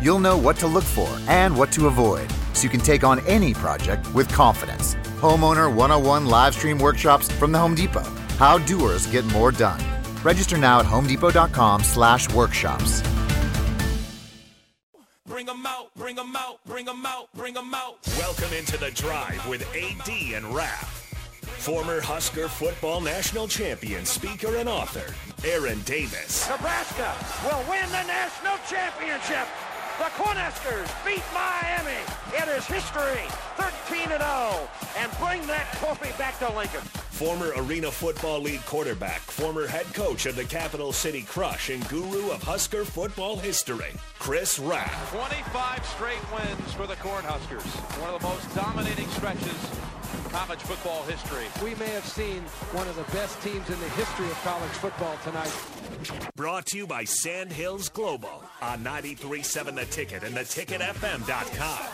You'll know what to look for and what to avoid so you can take on any project with confidence. Homeowner 101 live stream workshops from the Home Depot. How doers get more done. Register now at homedepot.com slash workshops. Bring 'em out, bring 'em out, bring 'em out, bring 'em out. Welcome into the drive with AD and Raph. Former Husker football national champion, speaker, and author, Aaron Davis. Nebraska will win the national championship. The Cornhuskers beat Miami. It is history, 13 and 0, and bring that trophy back to Lincoln. Former Arena Football League quarterback, former head coach of the Capital City Crush, and guru of Husker football history, Chris Rapp. 25 straight wins for the Cornhuskers. One of the most dominating stretches in college football history. We may have seen one of the best teams in the history of college football tonight. Brought to you by Sandhills Global on 93.7 The Ticket and theticketfm.com.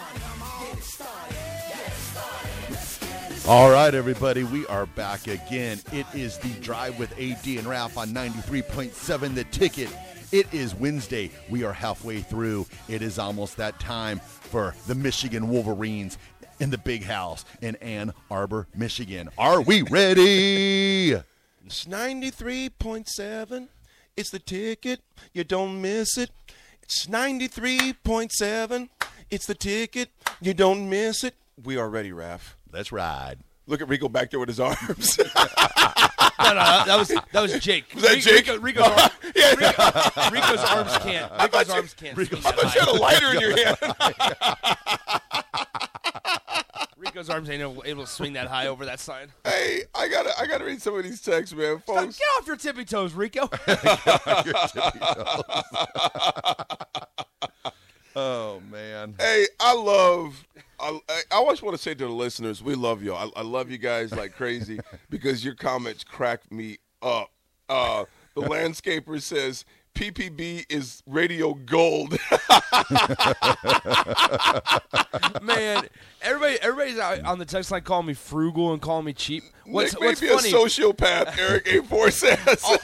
All right, everybody, we are back again. It is the drive with AD and Ralph on 93.7 The Ticket. It is Wednesday. We are halfway through. It is almost that time for the Michigan Wolverines in the big house in Ann Arbor, Michigan. Are we ready? It's 93.7. It's the ticket. You don't miss it. It's 93.7. It's the ticket. You don't miss it. We are ready, Raph. Let's ride. Look at Rico back there with his arms. no, no, that was that was Jake. Was that Jake? Rico, Rico's, arm, yeah. Rico, Rico's arms can't. Rico's you- arms can't. Rico, I thought you had a lighter in your hand. Rico's arms ain't able able to swing that high over that sign. hey, I gotta, I gotta read some of these texts, man, Stop, folks. get off your tippy toes, Rico. Oh, man. Hey, I love. I, I I always want to say to the listeners, we love you. I, I love you guys like crazy because your comments crack me up. Uh, the landscaper says PPB is radio gold. Man, everybody, everybody's out on the text line calling me frugal and calling me cheap. What's Nick may what's be funny? a sociopath. Eric A four says. Oh,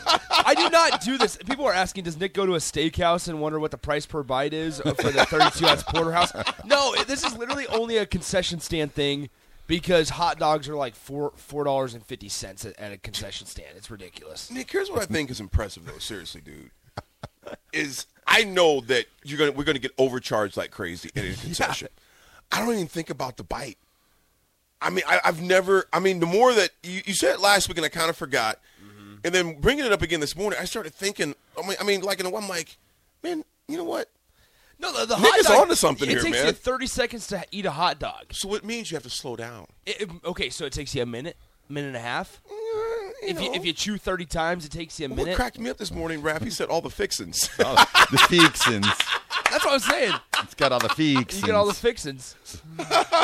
I do not do this. People are asking, does Nick go to a steakhouse and wonder what the price per bite is for the 32 ounce porterhouse? No, this is literally only a concession stand thing because hot dogs are like four four dollars and fifty cents at a concession stand. It's ridiculous. Nick, here's what I think is impressive, though. Seriously, dude, is I know that you're gonna we're gonna get overcharged like crazy in a concession. I don't even think about the bite. I mean, I, I've never. I mean, the more that you, you said it last week, and I kind of forgot, mm-hmm. and then bringing it up again this morning, I started thinking. I mean, I mean, like I'm like, man, you know what? No, the, the hot is dog, onto something it here, takes man. you 30 seconds to eat a hot dog. So it means you have to slow down. It- it- okay, so it takes you a minute, minute and a half. You If you, if you chew 30 times, it takes you a what minute. cracked me up this morning, Rap? He said all the fixins. Oh, the fixins. That's what I was saying. It's got all the fixins. You get all the fixins.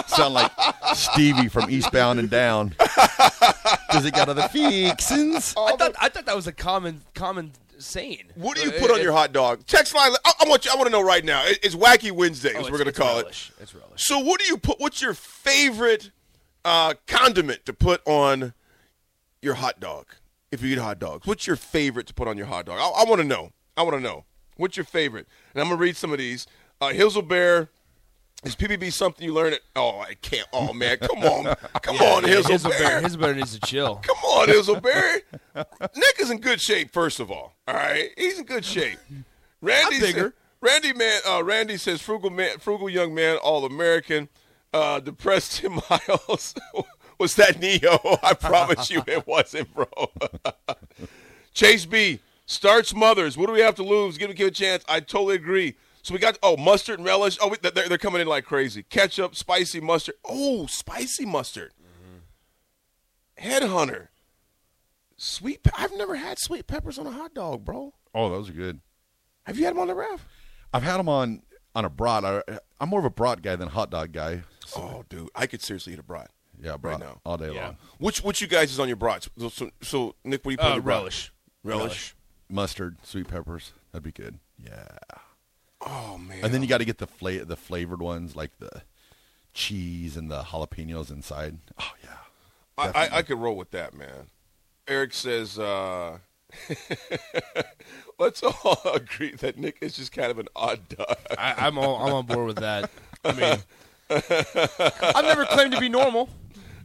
Sound like Stevie from Eastbound and Down. Does it got all the fixins? I thought I thought that was a common common saying. What do you Uh, put on it- your hot dog? Text line. I, I want you. I want to know right now. It- It's Wacky Wednesday, oh, as we're going to call relish. it. It's relish. So, what do you put? What's your favorite uh, condiment to put on your hot dog? If you eat hot dogs, what's your favorite to put on your hot dog? I, I want to know. I want to know. What's your favorite? And I'm going to read some of these. Uh, Hazelbear. Is PBB something you learn at? Oh, I can't. Oh man, come on, come on, Yeah, Hazelbear. Hazelbear. Hazelbear needs to chill. Come on, Hazelberry. Nick is in good shape, first of all. All right, he's in good shape. Randy, I'm bigger. Said, Randy man, uh, Randy says frugal man, frugal young man, all American. Uh, depressed Tim Miles. Was that Neo? I promise you, it wasn't, bro. Chase B starts mothers. What do we have to lose? Give me give a chance. I totally agree. So we got oh mustard and relish. Oh, they're, they're coming in like crazy. Ketchup, spicy mustard. Oh, spicy mustard. Mm-hmm. Headhunter. Sweet. Pe- I've never had sweet peppers on a hot dog, bro. Oh, those are good. Have you had them on the ref? I've had them on on a brat. I, I'm more of a brat guy than a hot dog guy. Oh, dude, I could seriously eat a brat. Yeah, brat now. all day Yeah. long. Which which you guys is on your brats? So, so, so, Nick, what do you put on Uh, your brat? relish. Relish. Mustard, sweet peppers. That'd be good. Yeah. Oh man. And then you got to get the fla- the flavored ones like the cheese and the jalapenos inside. Oh yeah. I, I, I could roll with that, man. Eric says, uh, let's all agree that Nick is just kind of an odd duck. I, I'm all, I'm on board with that. I mean, I've never claimed to be normal.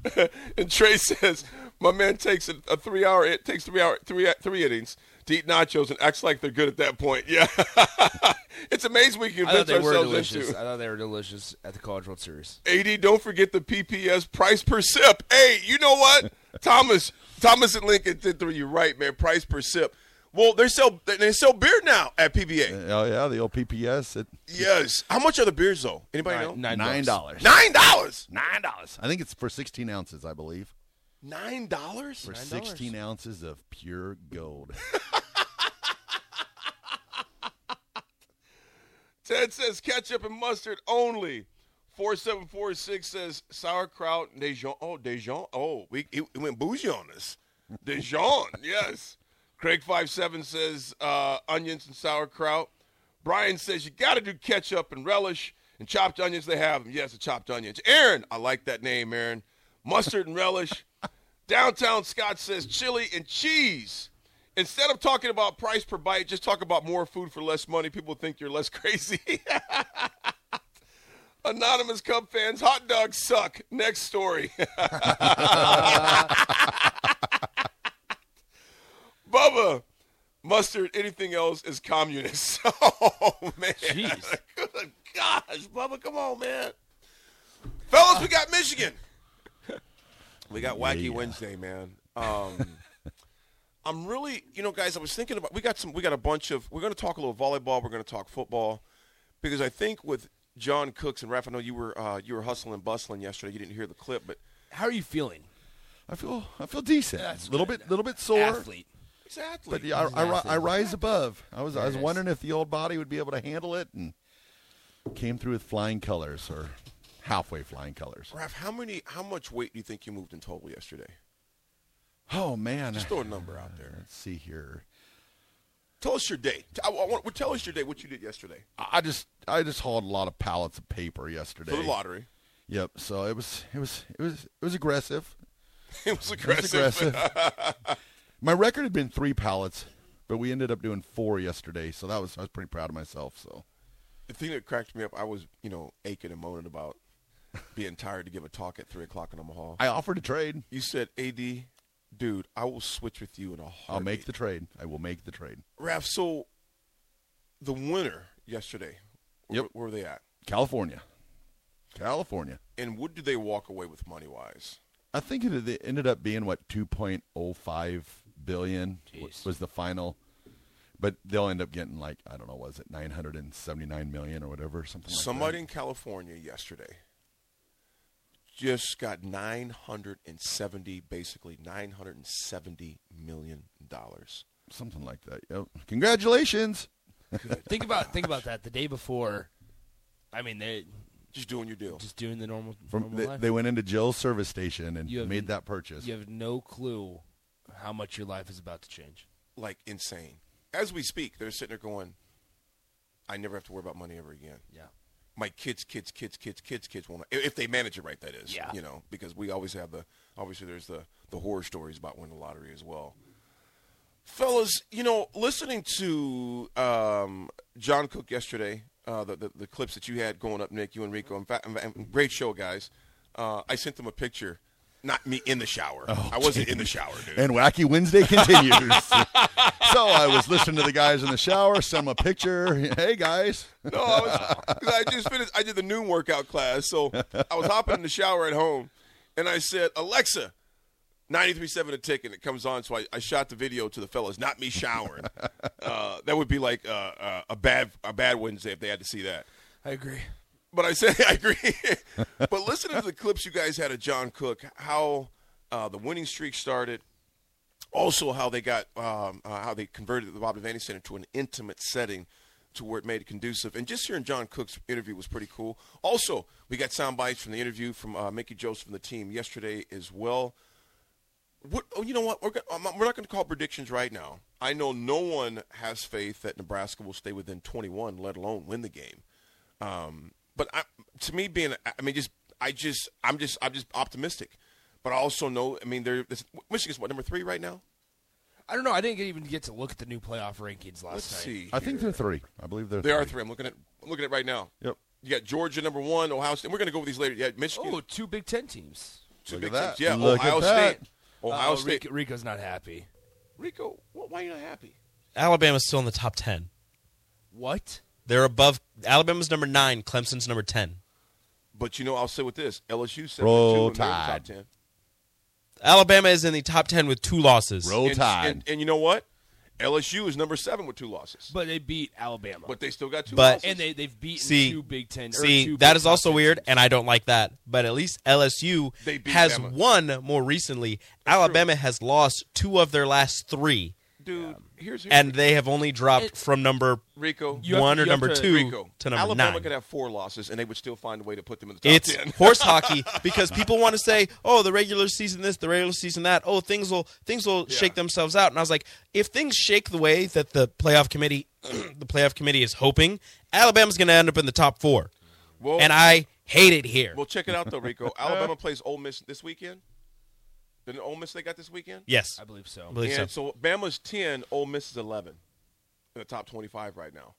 and Trey says, my man takes a, a three hour, it takes three hour, three three innings to eat nachos and acts like they're good at that point. Yeah, it's amazing we can I thought convince they were ourselves delicious. into. I thought they were delicious at the College World Series. AD, don't forget the PPS price per sip. Hey, you know what? Thomas, Thomas and Lincoln did through you right, man. Price per sip. Well, they sell they sell beer now at PBA. Oh yeah, the old PPS at Yes. How much are the beers though? Anybody know? Nine, nine dollars. Nine dollars. Nine dollars. I think it's for sixteen ounces, I believe. Nine dollars. For sixteen ounces of pure gold. Ted says ketchup and mustard only. Four seven four six says sauerkraut and Dijon. Oh, Dijon. Oh, we it, it went bougie on us. Dijon. yes. Craig five seven says uh, onions and sauerkraut. Brian says you got to do ketchup and relish and chopped onions. They have them. Yes, the chopped onions. Aaron, I like that name, Aaron. Mustard and relish. Downtown Scott says chili and cheese. Instead of talking about price per bite, just talk about more food for less money. People think you're less crazy. Anonymous Cub fans, hot dogs suck. Next story. Bubba, mustard, anything else is communist. Oh, man. Jeez. Good gosh, Bubba, come on, man. Fellas, we got Michigan. We got Wacky Wednesday, man. Um, I'm really, you know, guys. I was thinking about. We got some. We got a bunch of. We're going to talk a little volleyball. We're going to talk football, because I think with John Cooks and Raph, I know you were uh, you were hustling bustling yesterday. You didn't hear the clip, but How are you feeling? I feel I feel decent. That's A little good. bit little bit sore. Athlete. Exactly. But yeah, I, I, I rise above. I was I was wondering if the old body would be able to handle it, and came through with flying colors or halfway flying colors. Raph, how many? How much weight do you think you moved in total yesterday? Oh man, Just throw a number out there. let's see here. Tell us your day. I, I want, tell us your day. What you did yesterday I just I just hauled a lot of pallets of paper yesterday. for the lottery. Yep. So it was it was it was it was aggressive. It was It was aggressive. My record had been three pallets, but we ended up doing four yesterday. So that was I was pretty proud of myself. So the thing that cracked me up, I was, you know, aching and moaning about being tired to give a talk at three o'clock in Omaha. I offered to trade. You said, "Ad, dude, I will switch with you in a heartbeat." I'll make the trade. I will make the trade. Raph, so the winner yesterday, Yep. where, were they at? California, California. And what did they walk away with money wise? I think it it ended up being what 2.05 billion Jeez. was the final, but they'll end up getting like I don't know, was it 979 million or whatever, something like Somebody that. in California yesterday just got 970, basically 970 million dollars. something like that. Yep. Congratulations. think about think about that. The day before, I mean, they Just doing your deal. just doing the normal, From normal they, life. they went into Jill's service station and You have- made that purchase. you have no clue how much your life is about to change. like insane. As we speak, they're sitting there going, I never have to worry about money ever again. Yeah. My kids, kids, kids, kids, kids, kids won't. If they manage it right, that is. Yeah. You know, because we always have the, obviously, there's the, the horror stories about winning the lottery as well. Fellas, you know, listening to um, John Cook yesterday, uh, the, the the clips that you had going up, Nick, you and Rico, in fact, great show, guys. Uh, I sent them a picture, not me in the shower. I wasn't in the shower, dude. And Wacky Wednesday continues. so I was listening to the guys in the shower, sent them a picture. Hey guys. No, I, was, 'cause I just finished. I did the noon workout class, so I was hopping in the shower at home, and I said, "Alexa, 93.7 a tick," and it comes on. So I, I shot the video to the fellas, not me showering. uh, that would be like uh, uh, a bad a bad Wednesday if they had to see that. I agree. But I say I agree. but listen to the clips you guys had of John Cook, how uh, the winning streak started. Also, how they got um, uh, how they converted the Bob Devaney Center to an intimate setting. to where it made it conducive. And just hearing John Cook's interview was pretty cool. Also, we got sound bites from the interview from uh, Mickey Joseph from the team yesterday as well. What, oh, you know what? We're, we're not going to call predictions right now. I know no one has faith that Nebraska will stay within 21, let alone win the game. Um, but I, to me, being, I mean, just, I just, I'm just, I'm just optimistic. But I also know, I mean, they're, this, Michigan's what number three right now. I don't know. I didn't even get to look at the new playoff rankings last Let's night. see. I think they're three. I believe they're. They three. are three. I'm looking at, I'm looking at it right now. Yep. You got Georgia number one, Ohio State. We're going to go over these later. Yeah, Michigan. Oh, two Big Ten teams. two look big at that. teams. Yeah, Look Ohio at that. State. Ohio Oh, State. Rico, Rico's not happy. Rico, wh- why are you not happy? Alabama's still in the top 10. What? They're above. Alabama's number nine. Clemson's number 10. But you know, I'll say with this: LSU seven Roll and two, and they're in the top ten. Alabama is in the top 10 with two losses. Roll And, Tide. and, and you know what? LSU is number seven with two losses, but, But they beat Alabama. But they still got two But- losses. and they, they've beaten See- two Big Ten. See, two that Big is Top also weird, teams. and I don't like that. But at least LSU They beat has Bama. won more recently. Alabama has lost two of their last three, dude, here's, here's and they have only dropped It- from number Rico. You have one to- or you number to- two Rico. to number Alabama nine. could have four losses, and they would still find a way to put them in the top It's ten. horse hockey because people want to say, "Oh, the regular season this, the regular season that. Oh, things will things will shake themselves out." And I was like, if things shake the way that the playoff committee, the playoff committee is hoping, Alabama's going to end up in the top four, well, and I hate it here. well, check it out though, Rico. Alabama plays Ole Miss this weekend. Did Ole Miss they got this weekend? yes, I believe so. I believe so. And so Bama's ten, Ole Miss is eleven in the top twenty-five right now.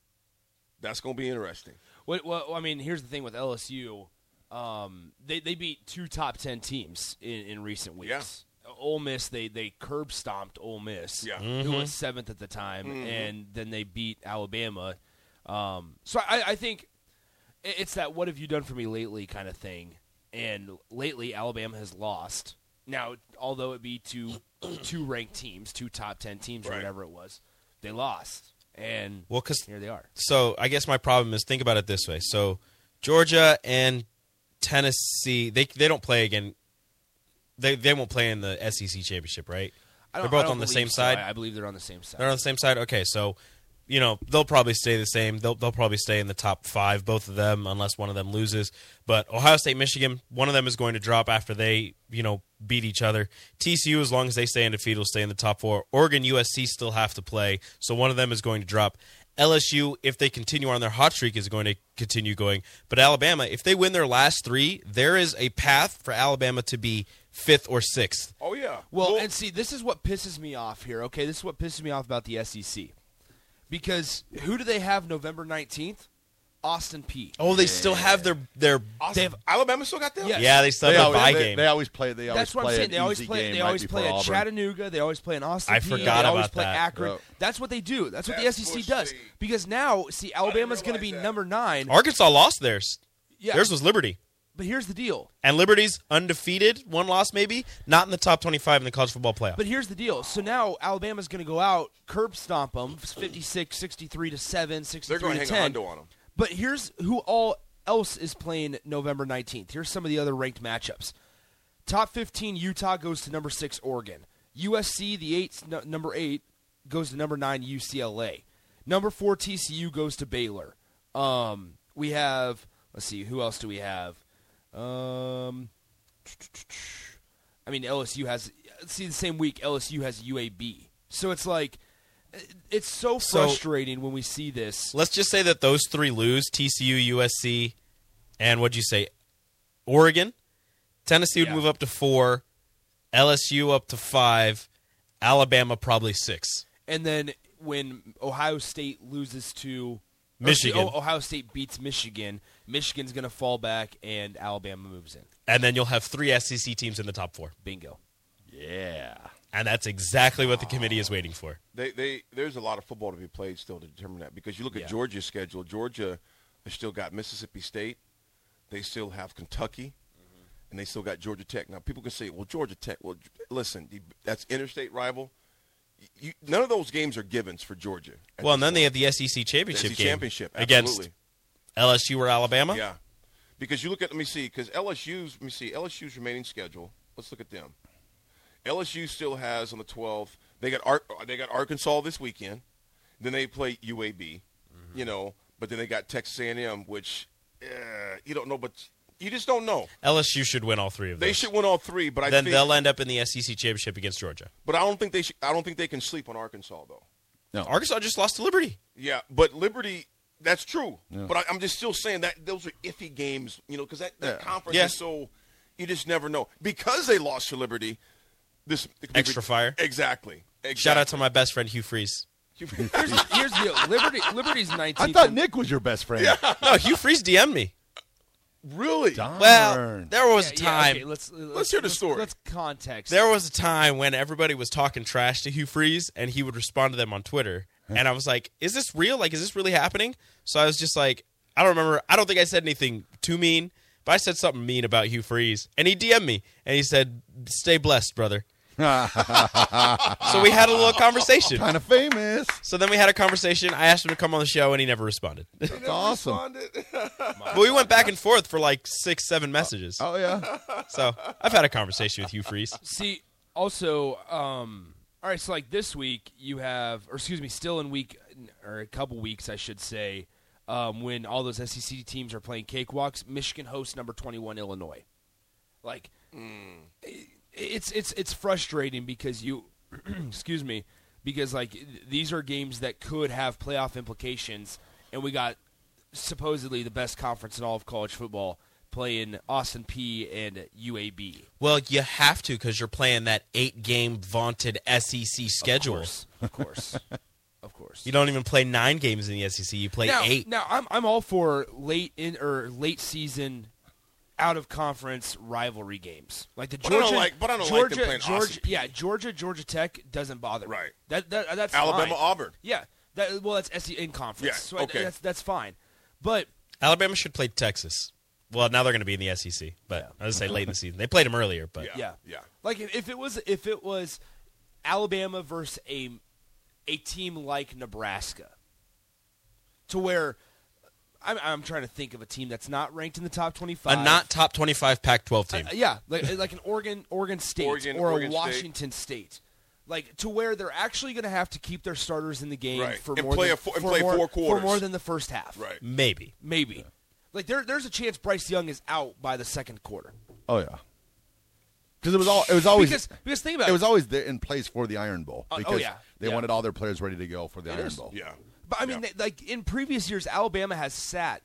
That's going to be interesting. What, well, I mean, here's the thing with LSU. Um, they they beat two top ten teams in, in recent weeks. Ole Miss, they they curb stomped Ole Miss, Yeah. who was seventh at the time, Mm-hmm. and then they beat Alabama. Um, so I, I think it's that "what have you done for me lately" kind of thing. And lately, Alabama has lost. Now, although it be two two ranked teams, two top ten teams, or whatever it was, they lost, and Well, because here they are. so I guess my problem is think about it this way. So Georgia and Tennessee, they they don't play again. They they won't play in the SEC championship, right? They're both on the same so. side. I I believe they're on the same side. They're on the same side. Okay, so you know they'll probably stay the same. They'll they'll probably stay in the top five, both of them, unless one of them loses. But Ohio State, Michigan, one of them is going to drop after they you know beat each other. TCU, as long as they stay undefeated, will stay in the top four. Oregon, USC still have to play, so one of them is going to drop. LSU, if they continue on their hot streak, is going to continue going. But Alabama, if they win their last three, there is a path for Alabama to be fifth or sixth. Oh yeah. Well, and see, this is what pisses me off here. Okay, this is what pisses me off about the SEC, because who do they have November nineteenth? Austin Peay. Oh, they still have their their. They have, Alabama still got them. Yeah. Yeah, they still They have a always, bye they, game. they always play. They always that's what play I'm saying. They always play. They always play at Auburn. Chattanooga. They always play in Austin. I P. forgot they always about play that. Akron. Yep. That's what they do. That's what That's the SEC does. State. Because now, see, Alabama's going to be that. number nine. Arkansas lost theirs. Yeah, Theirs was Liberty. But here's the deal. And Liberty's undefeated, one loss maybe, not in the top 25 in the college football playoff. But here's the deal. So now Alabama's going to go out, curb stomp them, 56, 63 to 7, 63 They're going to to hang a 10. hundo on them. But here's who all else is playing November 19th. Here's some of the other ranked matchups. Top 15 Utah goes to number 6 Oregon. USC the 8 n- number 8 goes to number 9 UCLA. Number 4 TCU goes to Baylor. Um, we have let's see who else do we have? Um I mean LSU has see the same week LSU has UAB. So it's like it's so So- frustrating when we see this. Let's just say that those three lose TCU, USC, and what'd you say? Oregon. Tennessee would Yeah. move up to four, LSU up to five, Alabama probably six. And then when Ohio State loses to or, Michigan. oh, Ohio State beats Michigan. Michigan's going to fall back, and Alabama moves in. And then you'll have three SEC teams in the top four. Bingo. Yeah. And that's exactly what the committee is waiting for. They, they, there's a lot of football to be played still to determine that because you look at Yeah. Georgia's schedule. Georgia has still got Mississippi State. They still have Kentucky, mm-hmm. and they still got Georgia Tech. Now people can say, "Well, Georgia Tech." Well, listen, that's interstate rival. You, none of those games are givens for Georgia. Well, and then they have the SEC The championship SEC game championship against. LSU or Alabama. Yeah, because you look at let me see because LSU's let me see LSU's remaining schedule. Let's look at them. LSU still has on the 12th. They got Ar- they got Arkansas this weekend. Then they play UAB. you know. But then they got Texas A&M, which uh, you don't know, but you just don't know. LSU should win all three of those. They should win all three, but I then think, they'll end up in the SEC championship against Georgia. But I don't think they should, I don't think they can sleep on Arkansas though. No. Arkansas just lost to Liberty. Yeah, but Liberty, that's true. Yeah. But I, I'm just still saying that those are iffy games, you know, because that, that Yeah. conference Yeah. is so you just never know. Because they lost to Liberty, this Extra fire. Exactly. exactly. Shout out to my best friend Hugh Freeze. Here's, here's the deal. Liberty. Liberty's 19th. I thought Nick was your best friend. No, Hugh Freeze DM'd me. Really. Well, there was a Yeah, yeah, time. okay, let's, let's hear the story. Let's context. There was a time when everybody was talking trash to Hugh Freeze, and he would respond to them on Twitter. And I was like, "Is this real? Like, is this really happening?" So I was just like, "I don't remember. I don't think I said anything too mean, but I said something mean about Hugh Freeze." And he DM'd me, and he said, "Stay blessed, brother." So we had a little conversation. kind of famous. So then we had a conversation. I asked him to come on the show, and he never responded. That's awesome. Responded. but we went back and forth for like six, seven messages. Oh yeah. So I've had a conversation with Hugh Freeze. See, also, um, all right. So like this week, you have, or excuse me, still in week or a couple weeks, I should say, um, when all those SEC teams are playing cakewalks. Michigan hosts number twenty-one Illinois. Like, i- it's it's it's frustrating because you, excuse me, because like these are games that could have playoff implications, and we got supposedly the best conference in all of college football playing Austin Peay and UAB. Well, you have to because you're playing that eight-game vaunted SEC schedule. Of course, of course, of course. You don't even play nine games in the SEC. You play now, eight. Now, I'm I'm all for late in or late season, out of conference rivalry games like the But I don't Georgia. like- but I don't like them Georgia, playing Georgia, Austin yeah, Georgia, Georgia Tech doesn't bother me. Right. That, that that's Alabama, fine. Auburn. Yeah. That well, that's SEC in conference. Yeah, So I- That's that's fine. But Alabama should play Texas. Well, now they're going to be in the SEC, but I was say late in the season. They played them earlier, but Yeah. yeah, yeah. Like if, if it was if it was Alabama versus a a team like Nebraska, to where I'm, I'm trying to think of a team that's not ranked in the top 25. a 25. not top twenty-five Pac-12 team. Uh, yeah, like like an Oregon Oregon State Oregon- or Oregon a Washington State. Like to where they're actually going to have to keep their starters in the game Right. for And more play than, a fo- and for play more, four for quarters. more than the first half. Right. Maybe. Maybe. Like there, there's a chance Bryce Young is out by the second quarter. Oh yeah. Because it was all it was always because because think about it was always there in place for the Iron Bowl Uh, oh, because yeah. they Yeah. wanted all their players ready to go for the It Iron is. Bowl. Yeah. But I mean, Yeah. they- like in previous years, Alabama has sat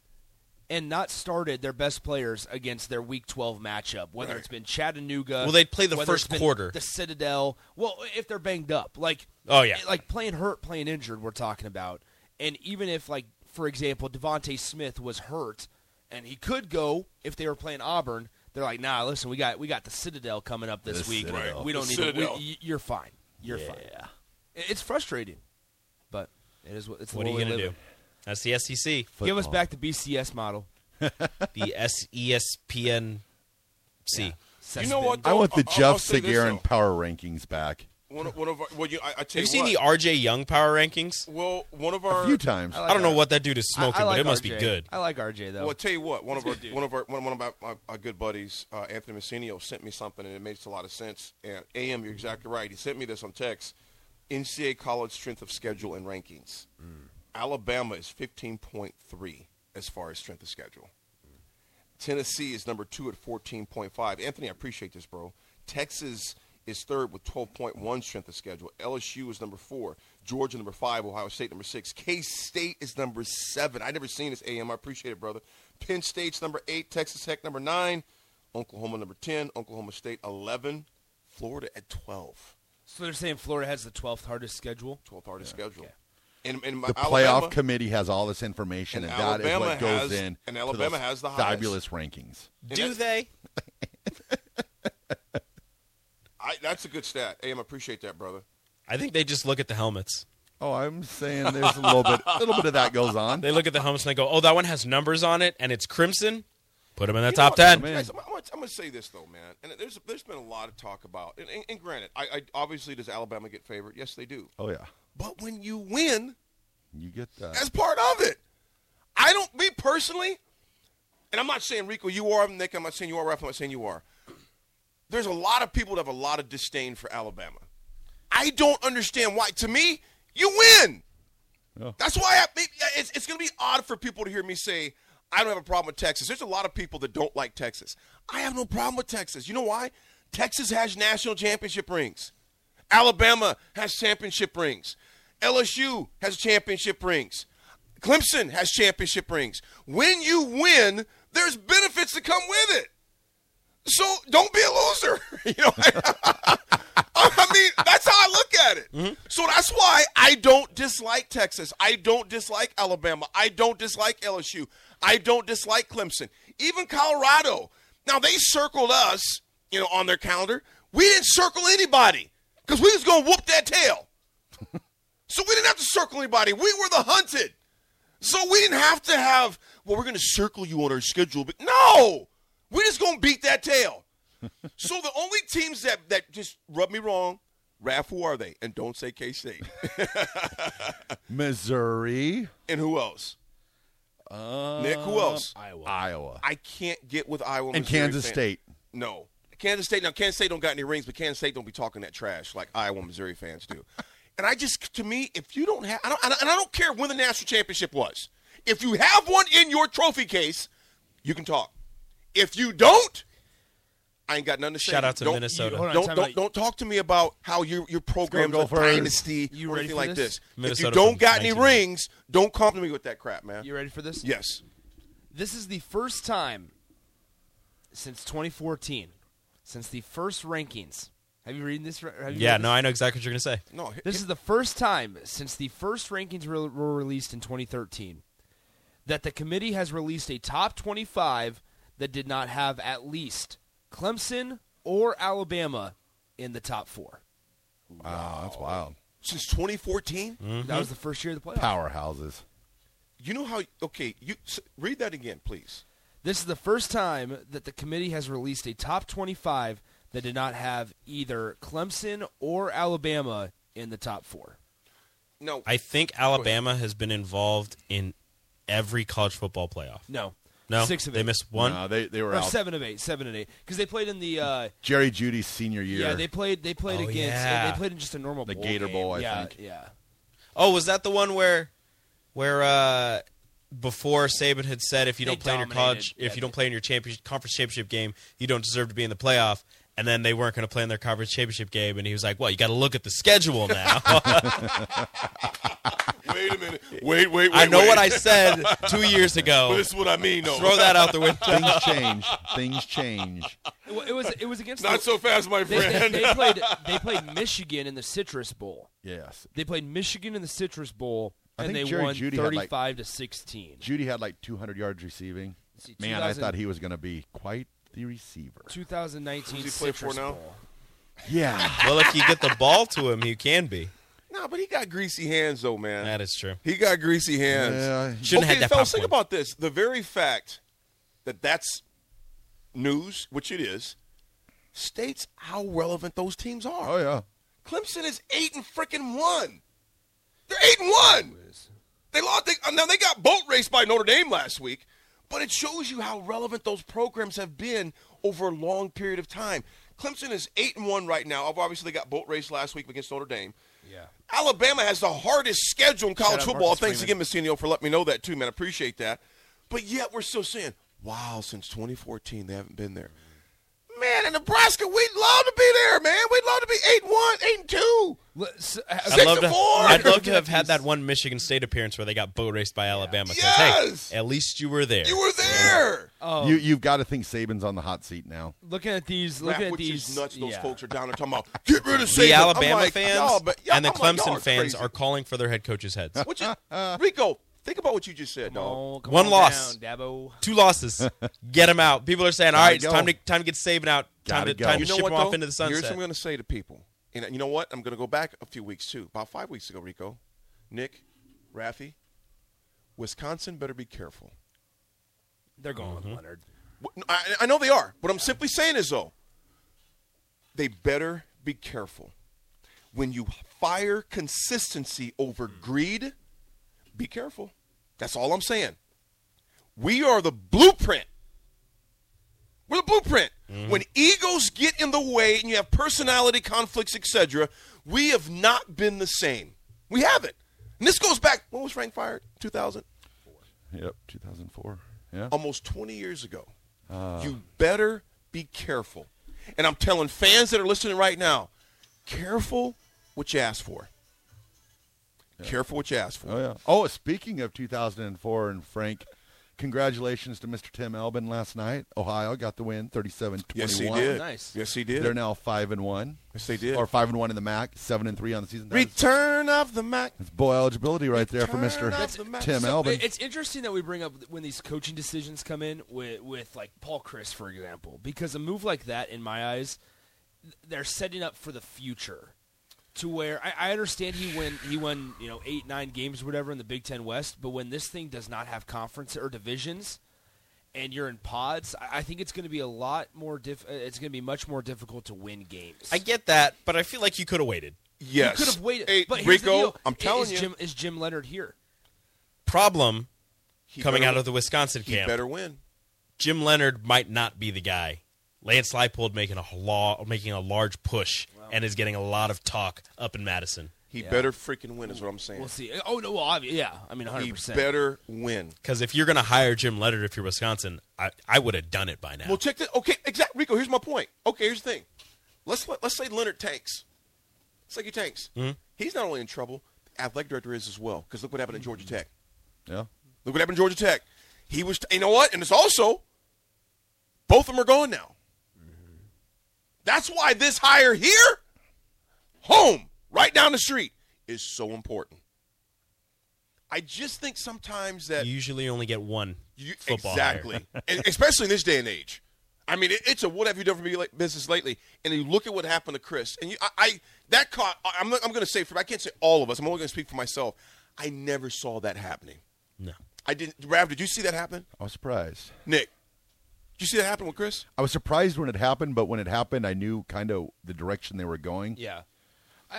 and not started their best players against their Week 12 matchup. Whether Right. it's been Chattanooga, Well, they'd play the first quarter. the Citadel. Well, if they're banged up, like Oh, yeah. like playing hurt, playing injured, we're talking about. And even if, like for example, DeVonta Smith was hurt and he could go if they were playing Auburn. They're like, nah, listen, we got we got the Citadel coming up this The week. Citadel. We don't The need. To, we, you're fine. You're fine. Yeah. It- It's frustrating, but it is what it's the What are you going to do? That's the SEC, Give us back the BCS model. the E SESPN. C. You know what? I want the I'll- I'll Jeff say this, Sagarin power rankings back. One of, one of our, well, you, I, I tell Have you, you seen what, the RJ Young power rankings? Well, one of our A few times. I like I don't know what that dude is smoking, I, I like but it must RJ. be good. I like RJ though. Well, I tell you what, one of He's a our good one of our one, one of my, my, my good buddies, uh, Anthony Messinio, sent me something, and it makes a lot of sense. And AM, you're exactly right. He sent me this on text. NCAA college strength of schedule and rankings. Mm. Alabama is 15.3 as far as strength of schedule. Mm. Tennessee is number two at 14.5. Anthony, I appreciate this, bro. Texas is third with 12.1 strength of schedule. LSU is number four. Georgia number five. Ohio State number six. K State is number seven. I never seen this. AM, I appreciate it, brother. Penn State's number eight. Texas Tech number nine. Oklahoma number ten. Oklahoma State eleven. Florida at 12. So they're saying Florida has the 12th hardest schedule. 12th hardest schedule. And, and The Alabama, playoff committee has all this information, And and, that is Alabama what goes has- in. and to Alabama those has the highest. fabulous rankings. Do they? I, that's a good stat. AM, I appreciate that, brother. I think they just look at the helmets. Oh, I'm saying there's a little bit, a little bit of that goes on. They look at the helmets and they go, "Oh, that one has numbers on it and it's crimson. Put them in the You top what, ten. guys, I'm, I'm, gonna- I'm going to say this though, man. And there's there's been a lot of talk about. And, and, and granted, I, I obviously does Alabama get favored? Yes, they do. Oh yeah, But when you win, you get that. as part of it. I don't. Me personally, and I'm not saying Rico, you are Nick. I'm not saying you are Ralph. I'm not saying you are. There's a lot of people that have a lot of disdain for Alabama. I don't understand why. To me, you win. That's why I, maybe, it's, it's going to be odd for people to hear me say I don't have a problem with Texas. There's a lot of people that don't like Texas. I have no problem with Texas. You know why? Texas has national championship rings. Alabama has championship rings. LSU has championship rings. Clemson has championship rings. When you win, there's benefits that come with it. So don't be a loser. you know, I mean, that's how I look at it. Mm-hmm. So that's why I don't dislike Texas. I don't dislike Alabama. I don't dislike LSU. I don't dislike Clemson. Even Colorado. Now they circled us, you know, on their calendar. We didn't circle anybody because we was gonna whoop that tail. so we didn't have to circle anybody. We were the hunted. So we didn't have to have. Well, we're gonna circle you on our schedule, but no, we're just gonna beat that tail. so the only teams that that just rub me wrong, Raph, who are they? And don't say K State. Missouri. and who else? Uh, Nick, who else? Iowa. Iowa. I can't get with Iowa And Missouri Kansas fan- State. No, Kansas State. Now Kansas State don't got any rings, but Kansas State don't be talking that trash like Iowa Missouri fans do. and I just, to me, if you don't have, I don't, and I don't care when the national championship was. If you have one in your trophy case, you can talk. If you don't, I ain't got nothing to say. Shout out to Don't- Minnesota. Hold on, Don't don't, don't talk to me about how your your program's Go a Gophers. dynasty You or anything for like this? this. Minnesota if you don't from got any rings, don't come to me with that crap, man. You ready for this? Yes. This is the first time since 2014, since the first rankings. Have you read this? Have you Yeah, read no, this? I know exactly what you're gonna say. No. This is the first time since the first rankings were, were released in 2013 that the committee has released a top 25 that did not have at least Clemson or Alabama in the top four. Wow, that's wild. since 2014. Mm-hmm. That was the first year of the playoffs. Powerhouses. You know how? Okay, you s- read that again, please. This is the first time that the committee has released a top 25 that did not have either Clemson or Alabama in the top four. No, I think Alabama has been involved in every college football playoff. No. No, Six of they eight. missed one. No, they, they were Or out. seven of eight, seven and eight, because they played in the uh, Jerry Jeudy's senior year. yeah they played they played Oh, against yeah. they played in just a normal The bowl Gator game. Bowl, I yeah, think. Yeah, Oh, was that the one where, where uh, before Saban had said if you They don't play in your dominated. college, Yeah, if you don't they- play in your championship conference championship game, you don't deserve to be in the playoff. And then they weren't going to play in their conference championship game, and he was like, "Well, you got to look at the schedule now." wait a minute. Wait, wait, wait. I know wait. what I said two years But ago. this is what I mean, though. Throw that out the window. Things change. Things change. it, it was it was against Not the, so fast, my they, they, friend. they played they played Michigan in the Citrus Bowl. Yes. They played Michigan in the Citrus Bowl, I and think they Jerry won Jeudy had, like- thirty-five to sixteen. Jeudy had like 200 yards receiving. See, Man, I thought he was going to be quite the receiver. 2019 Who's he play for now? Bowl. Yeah. well, if you get the ball to him, he can be. no, but he got greasy hands, though, man. That is true. He got greasy hands. Yeah, Shouldn't okay, have had that fellas, think about this. The very fact that that's news, which it is, states how relevant those teams are. Oh, yeah. Clemson is eight and freaking one. They're eight and one. They lost. They, uh, now they got boat raced by Notre Dame last week, but it shows you how relevant those programs have been over a long period of time. Clemson is eight and one right now. I've Obviously, they got boat race last week against Notre Dame. Yeah. Alabama has the hardest schedule in college football. Marcus Thanks Freeman. again, Messinio, for letting me know that too, man. I appreciate that. But yet we're still saying, wow, since 2014 they haven't been there. Man, in Nebraska, we'd love to be there, man. We'd love to be eight and one, eight and two. Let's- uh, I'd Six love, to to, four. I'd love to have had that one Michigan State appearance where they got boat raced by Alabama. Yes. hey, at least you were there. You were there. Oh, You, you've got to think Saban's on the hot seat now. looking at these, Rap, looking at which these is nuts. Those yeah. folks are down there talking about get rid of Saban. the Alabama like, fans y'all, but, y'all, and the I'm Clemson are fans crazy. are calling for their head coaches' heads. Which is, Rico, think about what you just said, dog. Come One on loss. down, Dabo. Two losses. Get him out. People are saying, all it's go. time to time to get Saban out. Time Gotta to go. time You to know ship what, him off into the sunset. Here's what I'm going to say to people. And you know what? I'm going to go back a few weeks, too. About five weeks ago, Rico, Nick, Raffy, Wisconsin better be careful. They're going Mm-hmm. with Leonhard. I, I know they are. What I'm simply saying is, though, they better be careful. When you fire consistency over greed, be careful. That's all I'm saying. We are the blueprint. We're the blueprint. When egos get in the way and you have personality conflicts, etc., we have not been the same. We haven't. And this goes back. When was Frank fired? 2004. Yep, 2004. Yeah. Almost 20 years ago. Ah. you better be careful. And I'm telling fans that are listening right now, careful what you ask for. Careful what you ask for. Oh yeah. Oh, speaking of 2004 and Frank, congratulations to Mr. Tim Albin last night. Ohio got the win, 37-21. Yes, he did. Oh, nice. Yes, he did. They're now five and one. Yes, they did. Or five and one in the MAC, seven and three on the season. That is- Return of the Mac. It's bowl eligibility right there for Mr. of the Mac. Tim So, Albin. It's interesting that we bring up when these coaching decisions come in with, with like Paul Chryst, for example, because a move like that, in my eyes, they're setting up for the future. To where I, I understand he win he won you know eight nine games or whatever in the Big Ten West, but when this thing does not have conference or divisions, and you're in pods, I, I think it's going to be a lot more diff. uh, It's going to be much more difficult to win games. I get that, but I feel like you could have waited. Yes. You could have waited. Hey, but Rico. I'm telling is you. Jim, is Jim Leonhard here? Problem He coming better- out of the Wisconsin camp. He camp. better win. Jim Leonhard might not be the guy. Lance Leipold making a law, making a large push, and is getting a lot of talk up in Madison. He better freaking win, is what I'm saying. We'll see. Oh no, well, obvi- yeah. I mean, 100. He better win. Because if you're going to hire Jim Leonhard, if you're Wisconsin, I, I would have done it by now. Well, check this. Okay, exactly. Rico, here's my point. Okay, here's the thing. Let's let, let's say Leonhard tanks. Let's say he tanks. Mm-hmm. He's not only in trouble, the athletic director is as well. Because look what happened at Georgia Tech. yeah. Look what happened at Georgia Tech. He was. You know what? And it's also both of them are gone now. That's why this hire here, home, right down the street, is so important. I just think sometimes that you usually only get one You, football exactly, hire. and especially in this day and age. I mean, it, it's a what have you done for me like business lately? And you look at what happened to Chryst, and you, I, I that caught. I- I'm, I'm going to say for I can't say all of us. I'm only going to speak for myself. I never saw that happening. No. I didn't. Rav, did you see that happen? I was surprised. Nick, did you see that happen with Chryst? I was surprised when it happened, but when it happened, I knew kind of the direction they were going. Yeah.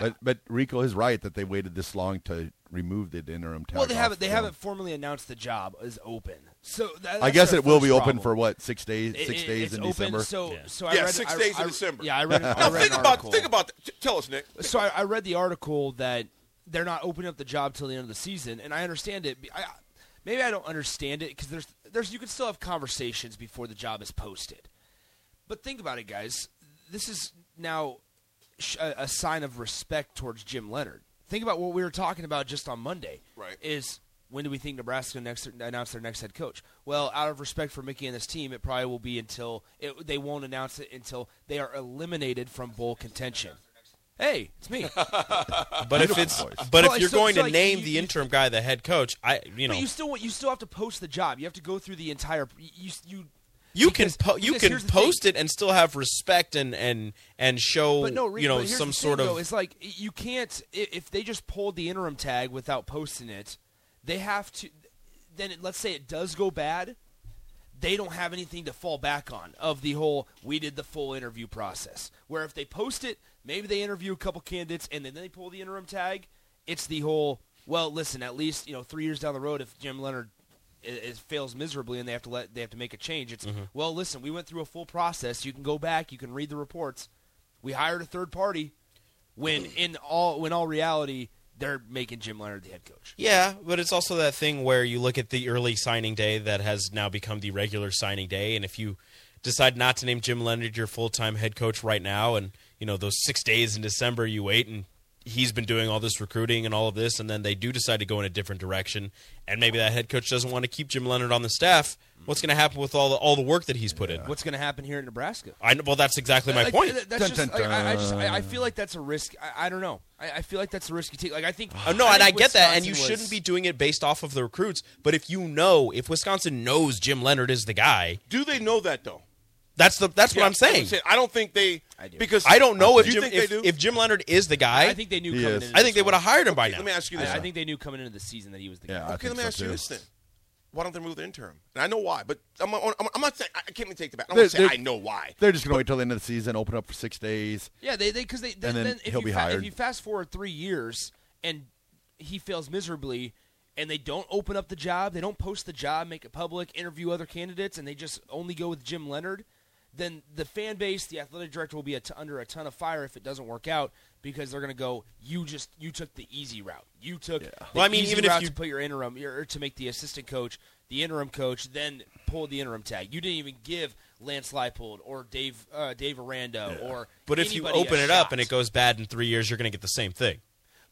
But but Rico is right that they waited this long to remove the interim tag. Well, they haven't. They from- haven't formally announced the job is open. So that, I guess it will be first open for what six days? Six it- days in open, December. So, Yeah. so I yeah, read, six I- days I- in December. Yeah, I read. I now read think an about think about that. Tell us, Nick. So I, I read the article that they're not opening up the job till the end of the season, and I understand it. Maybe I don't understand it because there's there's you can still have conversations before the job is posted. But think about it, guys. This is now sh- a, a sign of respect towards Jim Leonhard. Think about what we were talking about just on Monday. Right. Is when do we think Nebraska next announce their next head coach? Well, out of respect for Mickey and this team, it probably will be until it, they won't announce it until they are eliminated from bowl contention. Hey, it's me. But if it's but So, if you're so- going so, to like, name you- the you- interim guy the head coach, I you know But you still you still have to post the job. You have to go through the entire. You you you because- can po- you because can here's the post thing. it and still have respect and and and show But no, Rico, you know but here's some the sort thing, of Though, it's like you can't i- if they just pulled the interim tag without posting it. They have to. Then it, let's say it does go bad. They don't have anything to fall back on of the whole we did the full interview process. Where if they post it, maybe they interview a couple candidates and then they pull the interim tag. It's the whole well, listen. At least you know three years down the road, if Jim Leonhard i i fails miserably and they have to let they have to make a change, it's mm-hmm. well, listen. We went through a full process. You can go back. You can read the reports. We hired a third party. When in all when all reality, they're making Jim Leonhard the head coach. Yeah, but it's also that thing where you look at the early signing day that has now become the regular signing day, and if you decide not to name Jim Leonhard your full time head coach right now, and you know those six days in December you wait and he's been doing all this recruiting and all of this, and then they do decide to go in a different direction, and maybe that head coach doesn't want to keep Jim Leonhard on the staff. What's going to happen with all the all the work that he's put in? What's going to happen here in Nebraska? I know, well, that's exactly my Like, point. th- That's just, like, I, I just I, I feel like that's a risk. I, I don't know. I, I feel like that's a risk you take. Like I think. Oh, no, I and I think get that, and you was- shouldn't be doing it based off of the recruits. But if you know, if Wisconsin knows Jim Leonhard is the guy, Do they know that though? That's the that's Yeah, what I'm saying. I don't think they. I do. Because I don't know if Do you Jim think if, they do? if Jim Leonhard is the guy. I think they knew He coming is. into I think they would have hired him by now. Let me ask you this. I, I think they knew coming into the season that he was the Yeah, guy. Okay, let me so, ask you this then. Why don't they move the interim? And I know why, but I'm, I'm, I'm not saying I can't even take the back. I'm They're- not saying I know why. They're just going to wait till the end of the season, open up for six days. Yeah, they they because they then, then then if he'll you be fa- hired. if you fast forward three years and he fails miserably, and they don't open up the job, they don't post the job, make it public, interview other candidates, and they just only go with Jim Leonhard. Then the fan base, the athletic director will be a t- under a ton of fire if it doesn't work out because they're going to go, you just you took the easy route. You took the Well, I mean, easy even if route you- to put your interim or to make the assistant coach the interim coach, then pull the interim tag. You didn't even give Lance Leipold or Dave uh, Dave Aranda or But if you open it up and it goes bad in three years, you're going to get the same thing.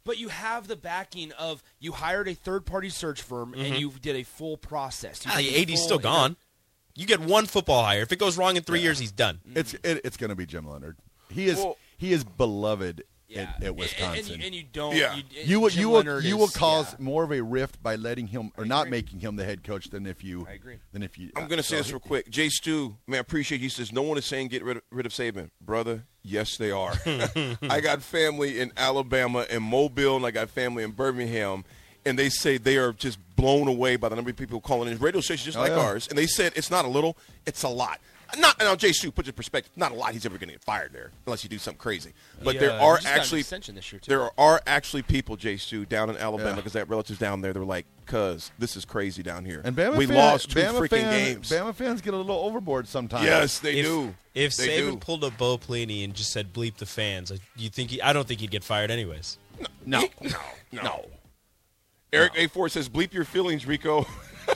But you have the backing of you hired a third party search firm and Mhm. you did a full process. You Ah, the AD's full still gone. You get one football hire. If it goes wrong in three years, he's done. Mm. It's it, it's going to be Jim Leonhard. He is Well- he is beloved Yeah. at, And- at and Wisconsin. you- and you don't- Yeah. you- You, will Jim you will Leonhard you will cause yeah. more of a rift by letting him or not making him the head coach than if you. I agree. Than if you. I'm going to say this real quick. Jay Stu, man, I appreciate you. He says, no one is saying get rid of, rid of Saban. Brother, yes, they are. I got family in Alabama and Mobile, and I got family in Birmingham, and they say they are just blown away by the number of people calling in radio stations just Oh, like yeah. ours. And they said it's not a little, it's a lot. Not now, Jay Stu, put it in perspective. Not a lot. He's ever going to get fired there unless you do something crazy. But He, there are he just got an actually extension this year, too. there are actually people, Jay Stu, down in Alabama Yeah. because they have relatives down there. They're like, "Cuz this is crazy down here." And Bama we fan- lost two Bama freaking fan- games. Bama fans get a little overboard sometimes. Yes, they if, do. If They Saban do. pulled a Bo Pelini and just said bleep the fans, you think he, I don't think he'd get fired anyways. No, no, no. Eric A4 says, "Bleep your feelings, Rico."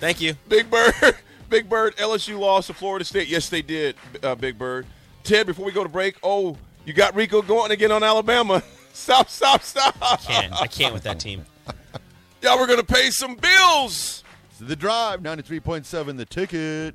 Thank you, Big Bird. Big Bird. LSU lost to Florida State. Yes, they did. Uh, Big Bird. Ted, before we go to break, oh, you got Rico going again on Alabama. Stop, stop, stop. I can't I can't with that team. Yeah, we're gonna pay some bills. The drive, 93.7 the ticket.